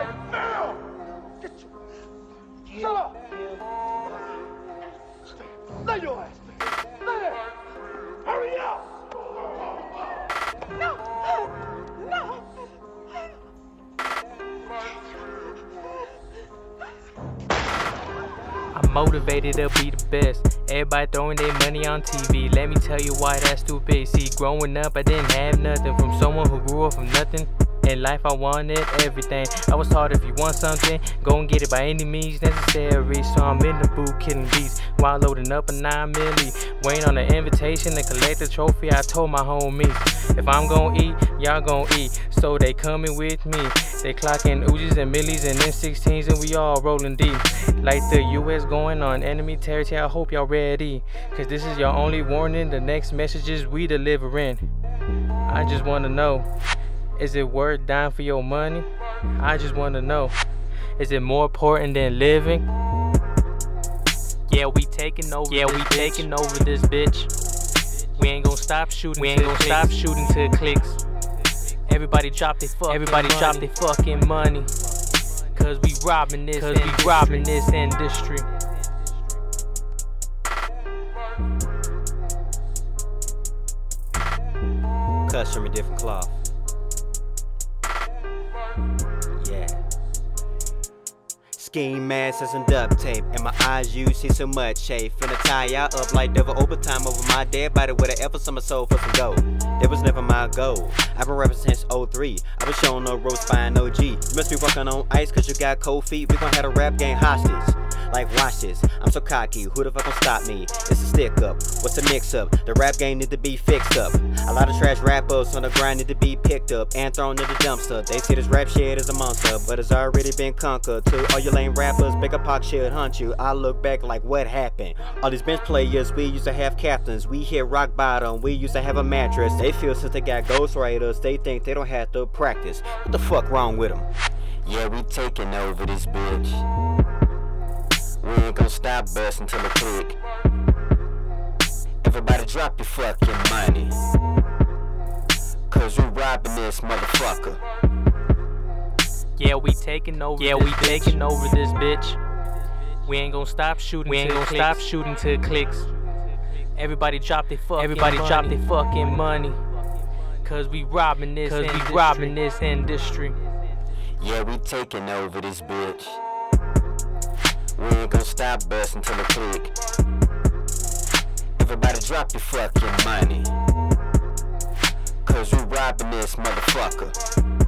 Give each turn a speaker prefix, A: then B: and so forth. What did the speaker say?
A: Get Shut up! Lay your ass there! Hurry up!
B: No! No!
C: I'm motivated to be the best. Everybody throwing their money on TV. Let me tell you why that's stupid. See, growing up, I didn't have nothing from someone who grew up from nothing. In life, I wanted everything. I was taught if you want something, go and get it by any means necessary. So I'm in the booth killing beats while loading up a 9 milli. Waiting on an invitation to collect the trophy. I told my homies, if I'm gonna eat, y'all gonna eat. So they coming with me. They clocking Uzis and Millies and M16s, and we all rolling deep. Like the US going on enemy territory. I hope y'all ready. Cause this is your only warning. The next messages we delivering. I just wanna know. Is it worth dying for your money? Mm-hmm. I just wanna know. Is it more important than living? Yeah, we taking over. Yeah, we taking over this bitch. We ain't gonna stop shooting. We ain't gonna stop shooting till it clicks. Everybody drop their fucking Everybody money. drop their fucking money. Cause we robbing this. Cause we robbing this industry.
D: Cuts from a different cloth. Scheme masses and duct tape, and my eyes you see so much hate. Finna tie y'all up like devil overtime over my dead body with an effort my soul for some gold. It was never my goal. I've been rapping since 03. I've been showing no road spine OG. You must be walking on ice cause you got cold feet. We gon' have a rap game hostage. Like, watch this, I'm so cocky, who the fuck gon' stop me? It's a stick up, what's the mix up? The rap game need to be fixed up. A lot of trash rappers on the grind need to be picked up and thrown in the dumpster. They see this rap shit as a monster, but it's already been conquered. To all you lame rappers, bigger Pac should hunt you. I look back like what happened. All these bench players, we used to have captains. We hit rock bottom, we used to have a mattress. They feel since they got ghostwriters, they think they don't have to practice. What the fuck wrong with them? Yeah, we taking over this bitch. We ain't gonna stop busting till the click. Everybody drop your fucking money. Cause we robbing this motherfucker.
C: Yeah, we taking over. Yeah, we taking over this bitch. We ain't gonna stop shooting. We ain't gonna stop shooting till it clicks. Everybody drop their fucking Everybody money. drop their fucking money. Cause we robbing this. Cause industry. we robbing this industry.
D: Yeah, we taking over this bitch. We ain't gonna stop busting till the click. Everybody drop your fucking money. Cause we robbing this motherfucker.